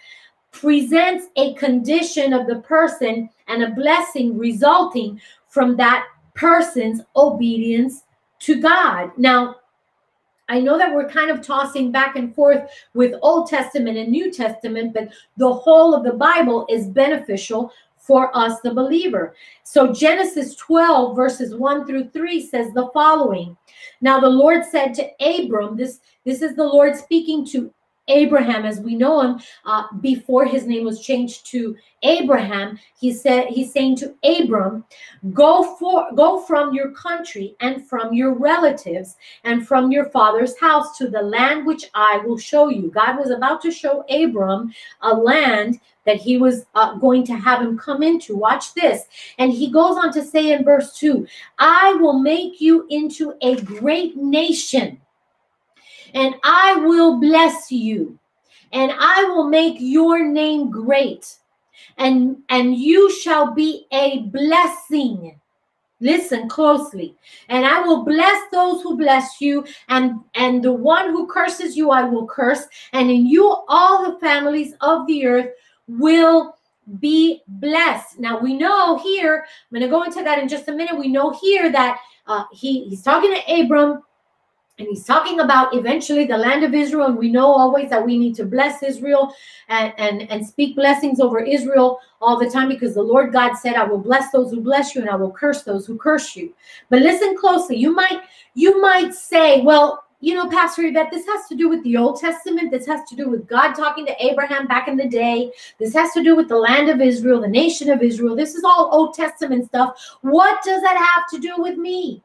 presents a condition of the person and a blessing resulting from that person's obedience to God. Now, I know that we're kind of tossing back and forth with Old Testament and New Testament, but the whole of the Bible is beneficial for us, the believer. So Genesis 12, verses 1 through 3 says the following. Now the Lord said to Abram, this, this is the Lord speaking to Abraham as we know him uh, before his name was changed to Abraham he said he's saying to Abram go for go from your country and from your relatives and from your father's house to the land which I will show you God was about to show Abram a land that he was uh, going to have him come into watch this and he goes on to say in verse 2 I will make you into a great nation and I will bless you, and I will make your name great, and and you shall be a blessing. Listen closely. And I will bless those who bless you, and and the one who curses you I will curse, and in you all the families of the earth will be blessed. Now we know here, I'm going to go into that in just a minute. We know here that uh, he, he's talking to Abram and he's talking about eventually the land of Israel. And we know always that we need to bless Israel and, and, and speak blessings over Israel all the time because the Lord God said, I will bless those who bless you and I will curse those who curse you. But listen closely. You might you might say, well, you know, Pastor Yvette, this has to do with the Old Testament. This has to do with God talking to Abraham back in the day. This has to do with the land of Israel, the nation of Israel. This is all Old Testament stuff. What does that have to do with me?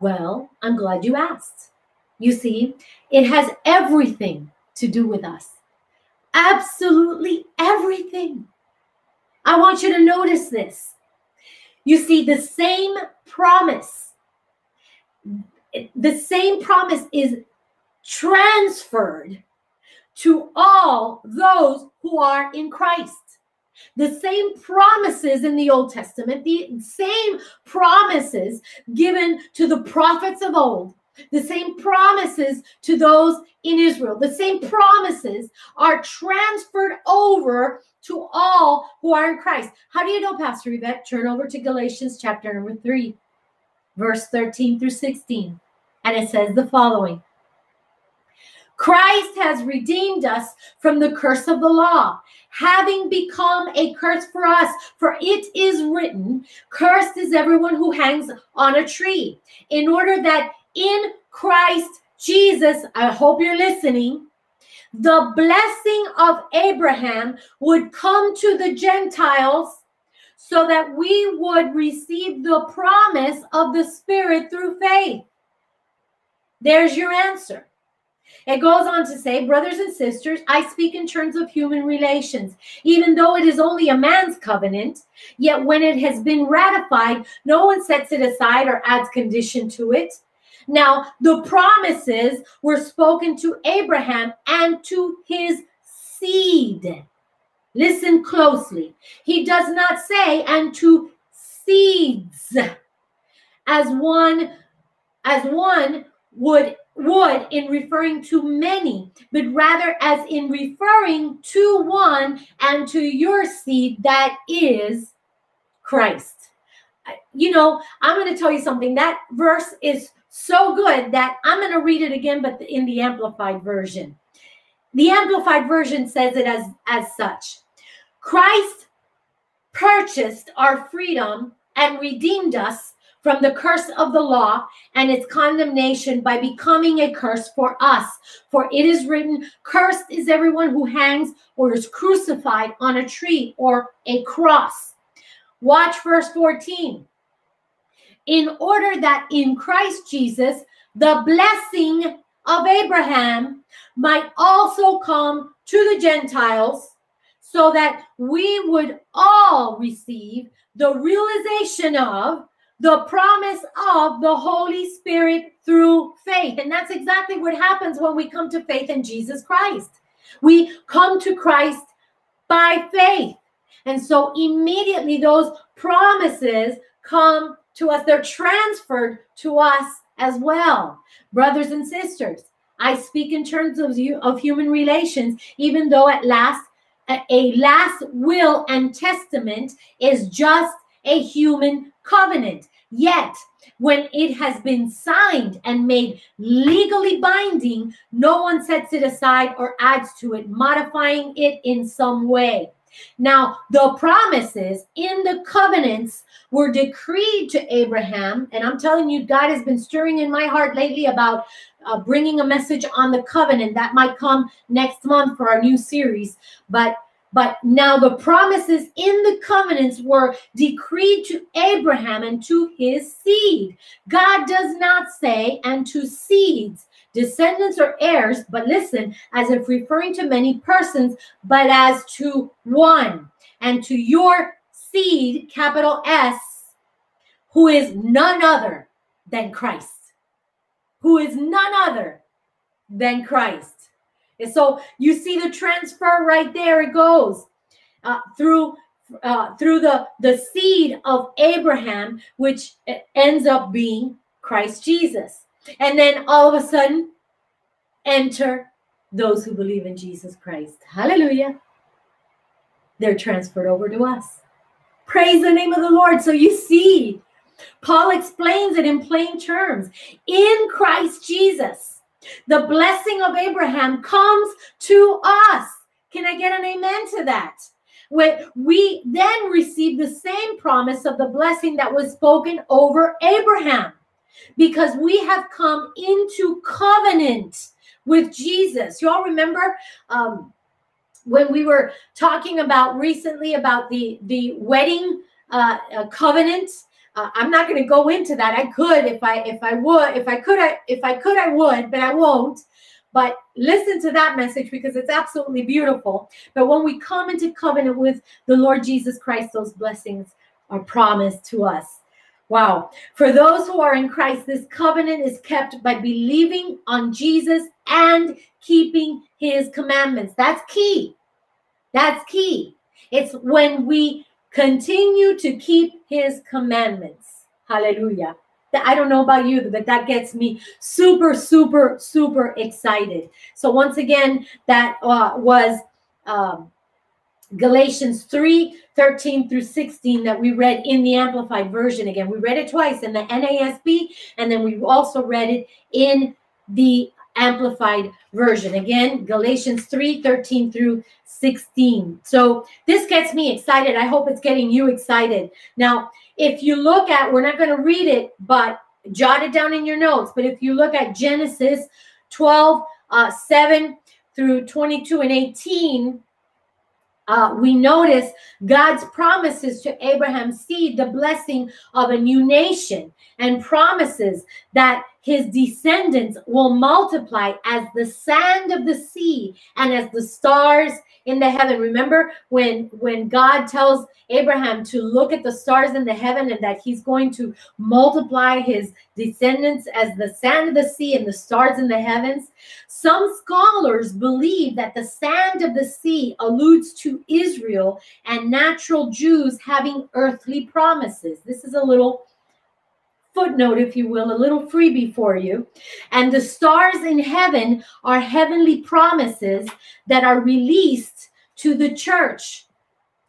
Well, I'm glad you asked. You see, it has everything to do with us. Absolutely everything. I want you to notice this. You see, the same promise, the same promise is transferred to all those who are in Christ. The same promises in the Old Testament, the same promises given to the prophets of old, the same promises to those in Israel, the same promises are transferred over to all who are in Christ. How do you know, Pastor Yvette? Turn over to Galatians chapter number 3, verse 13 through 16. And it says the following Christ has redeemed us from the curse of the law, having become a curse for us. For it is written, Cursed is everyone who hangs on a tree, in order that in Christ Jesus, I hope you're listening, the blessing of Abraham would come to the Gentiles so that we would receive the promise of the Spirit through faith. There's your answer. It goes on to say, brothers and sisters, I speak in terms of human relations. Even though it is only a man's covenant, yet when it has been ratified, no one sets it aside or adds condition to it. Now, the promises were spoken to Abraham and to his seed. Listen closely. He does not say, and to seeds, as one as one would would in referring to many, but rather as in referring to one and to your seed that is Christ. You know, I'm going to tell you something. That verse is so good that I'm going to read it again, but in the Amplified Version. The Amplified Version says it as, as such Christ purchased our freedom and redeemed us from the curse of the law and its condemnation by becoming a curse for us. For it is written, Cursed is everyone who hangs or is crucified on a tree or a cross. Watch verse 14. In order that in Christ Jesus, the blessing of Abraham might also come to the Gentiles, so that we would all receive the realization of the promise of the Holy Spirit through faith. And that's exactly what happens when we come to faith in Jesus Christ. We come to Christ by faith. And so immediately those promises come to us, they're transferred to us as well. Brothers and sisters, I speak in terms of, you, of human relations, even though at last a, last will and testament is just a human covenant. Yet, when it has been signed and made legally binding, no one sets it aside or adds to it, modifying it in some way. Now, the promises in the covenants were decreed to Abraham. And I'm telling you, God has been stirring in my heart lately about uh, bringing a message on the covenant that might come next month for our new series. But but now the promises in the covenants were decreed to Abraham and to his seed. God does not say, and to seeds, descendants or heirs, but listen, as if referring to many persons, but as to one, and to your seed, capital S, who is none other than Christ. Who is none other than Christ. And so you see the transfer right there. It goes uh, through uh, through the the seed of Abraham, which ends up being Christ Jesus. And then all of a sudden, enter those who believe in Jesus Christ. Hallelujah. They're transferred over to us. Praise the name of the Lord. So you see, Paul explains it in plain terms. In Christ Jesus, the blessing of Abraham comes to us. Can I get an amen to that? When we then receive the same promise of the blessing that was spoken over Abraham, because we have come into covenant with Jesus. You all remember um, when we were talking about recently about the the wedding uh, uh covenant uh, I'm not going to go into that. I could if I if I would if I could I if I could I would, but I won't. But listen to that message because it's absolutely beautiful. But when we come into covenant with the Lord Jesus Christ, those blessings are promised to us. Wow. For those who are in Christ, this covenant is kept by believing on Jesus and keeping his commandments. That's key. That's key. It's when we Continue to keep his commandments. Hallelujah. That I don't know about you, but that gets me super, super, super excited. So, once again, that uh, was um, Galatians 3 13 through 16 that we read in the Amplified Version. Again, we read it twice in the NASB, and then we also read it in the Amplified Version. Again, Galatians 3 13 through 16. So this gets me excited. I hope it's getting you excited. Now, if you look at, we're not going to read it, but jot it down in your notes. But if you look at Genesis 12 uh, 7 through 22 and 18, uh, we notice God's promises to Abraham's seed, the blessing of a new nation, and promises that his descendants will multiply as the sand of the sea and as the stars in the heaven. Remember when when god tells abraham to look at the stars in the heaven and that he's going to multiply his descendants as the sand of the sea and the stars in the heavens? Some scholars believe that the sand of the sea alludes to israel and natural jews having earthly promises. This is a little footnote, if you will, a little freebie for you. And the stars in heaven are heavenly promises that are released to the church,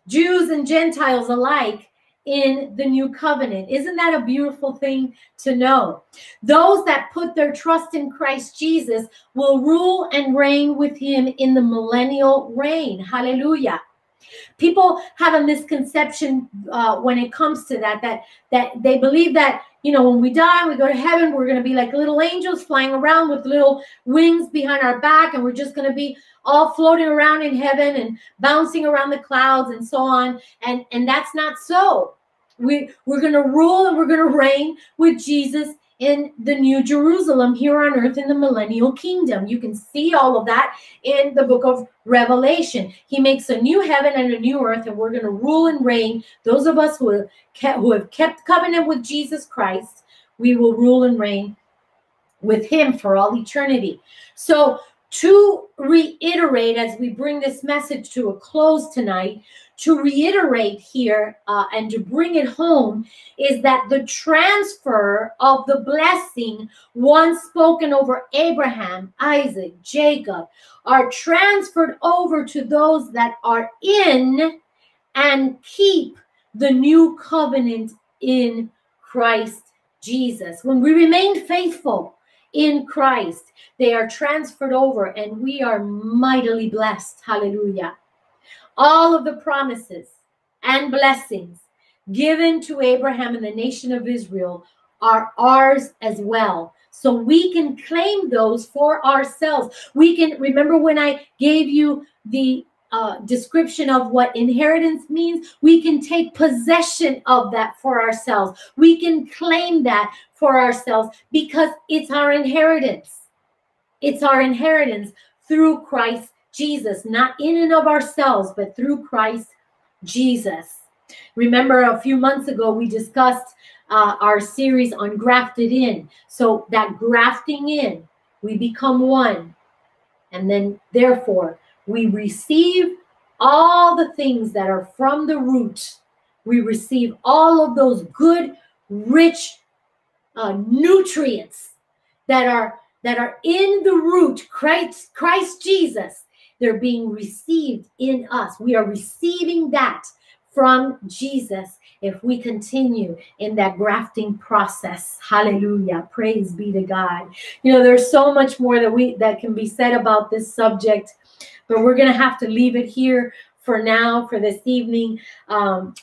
Jews and Gentiles alike, in the new covenant. Isn't that a beautiful thing to know? Those that put their trust in Christ Jesus will rule and reign with him in the millennial reign. Hallelujah. People have a misconception uh, when it comes to that, that that they believe that you know, when we die, and we go to heaven, we're going to be like little angels flying around with little wings behind our back, and we're just going to be all floating around in heaven and bouncing around the clouds and so on. And and that's not so. We we're going to rule and we're going to reign with Jesus in the New Jerusalem here on earth in the millennial kingdom. You can see all of that in the book of Revelation. He makes a new heaven and a new earth, and we're going to rule and reign. Those of us who have, kept, who have kept covenant with Jesus Christ, we will rule and reign with him for all eternity. So, to reiterate as we bring this message to a close tonight, to reiterate here uh, and to bring it home is that the transfer of the blessing once spoken over Abraham, Isaac, Jacob are transferred over to those that are in and keep the new covenant in Christ Jesus. When we remain faithful, in Christ. They are transferred over, and we are mightily blessed. Hallelujah all of the promises and blessings given to Abraham and the nation of Israel are ours as well. So we can claim those for ourselves. We can remember when I gave you the uh, description of what inheritance means, we can take possession of that for ourselves. We can claim that for ourselves because it's our inheritance. It's our inheritance through Christ Jesus, not in and of ourselves, but through Christ Jesus. Remember, a few months ago, we discussed uh, our series on grafted in. So, that grafting in, we become one. And then, therefore, we receive all the things that are from the root. We receive all of those good, rich uh, nutrients that are that are in the root Christ, Christ Jesus they're being received in us. We are receiving that from Jesus if we continue in that grafting process. Hallelujah. Praise be to God. You know, there's so much more that we that can be said about this subject, but we're to have to leave it here for now for this evening. Um,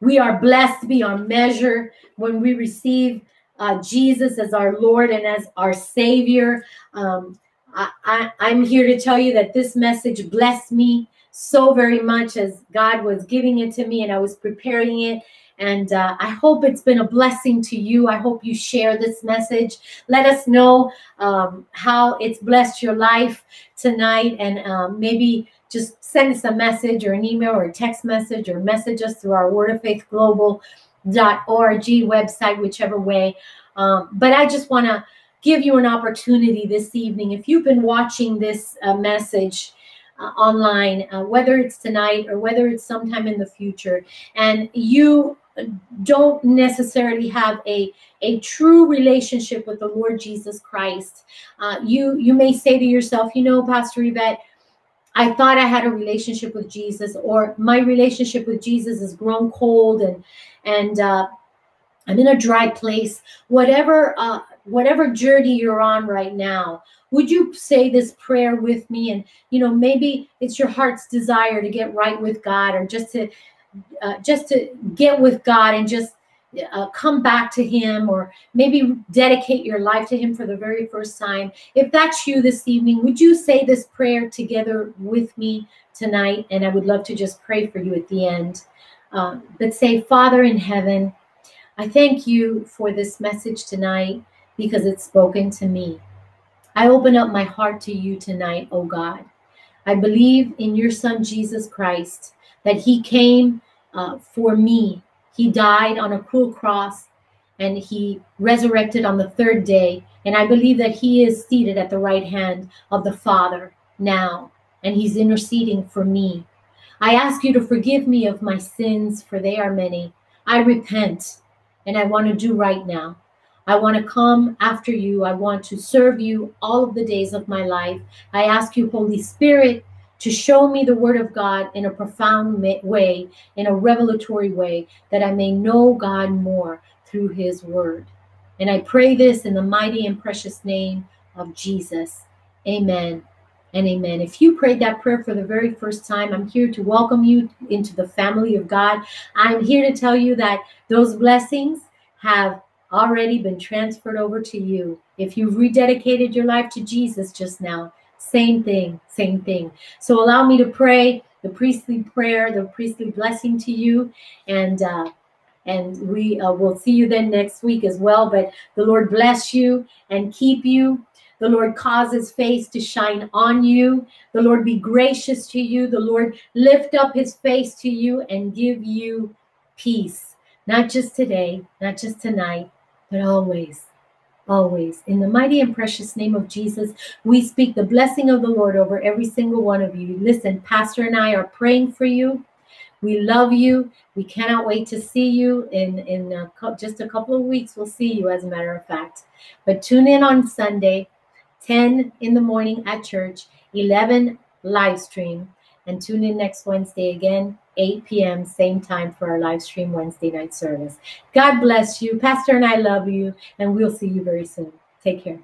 we are blessed beyond measure when we receive uh, Jesus as our Lord and as our Savior. Um, I, am here to tell you that this message blessed me so very much as God was giving it to me and I was preparing it. And uh, I hope it's been a blessing to you. I hope you share this message. Let us know um, how it's blessed your life tonight. And um, maybe just send us a message or an email or a text message or message us through our Word of Faith website, whichever way. Um, but I just want to give you an opportunity this evening. If you've been watching this uh, message uh, online, uh, whether it's tonight or whether it's sometime in the future, and you don't necessarily have a a true relationship with the Lord Jesus Christ, uh, you you may say to yourself, you know, Pastor Yvette. I thought I had a relationship with Jesus, or my relationship with Jesus has grown cold, and and uh, I'm in a dry place. Whatever uh, whatever journey you're on right now, would you say this prayer with me? And, you know, maybe it's your heart's desire to get right with God or just to, uh, just to get with God and just uh, come back to him or maybe dedicate your life to him for the very first time. If that's you this evening would you say this prayer together with me tonight? And i would love to just pray for you at the end. Um, but say father in heaven i thank you for this message tonight because it's spoken to me. I open up my heart to you tonight, oh God. I believe in your Son, Jesus Christ, that He came uh, for me. He died on a cruel cross and He resurrected on the third day. And I believe that He is seated at the right hand of the Father now, and He's interceding for me. I ask you to forgive me of my sins, for they are many. I repent, and I want to do right now. I want to come after you. I want to serve you all of the days of my life. I ask you, Holy Spirit, to show me the Word of God in a profound way, in a revelatory way, that I may know God more through His Word. And I pray this in the mighty and precious name of Jesus. Amen and amen. If you prayed that prayer for the very first time, I'm here to welcome you into the family of God. I'm here to tell you that those blessings have already been transferred over to you. If you've rededicated your life to Jesus just now, same thing, same thing. So allow me to pray the priestly prayer, the priestly blessing to you, and uh, and we uh, will see you then next week as well. But the Lord bless you and keep you. The Lord cause his face to shine on you. The Lord be gracious to you. The Lord lift up his face to you and give you peace. Not just today, not just tonight, but always, always. In the mighty and precious name of Jesus, we speak the blessing of the Lord over every single one of you. Listen, Pastor and I are praying for you. We love you. We cannot wait to see you in in a, just a couple of weeks. We'll see you, as a matter of fact. But tune in on Sunday, 10 in the morning at church, 11 live stream, and tune in next Wednesday again, 8 p.m., same time for our live stream Wednesday night service. God bless you. Pastor and I love you, and we'll see you very soon. Take care.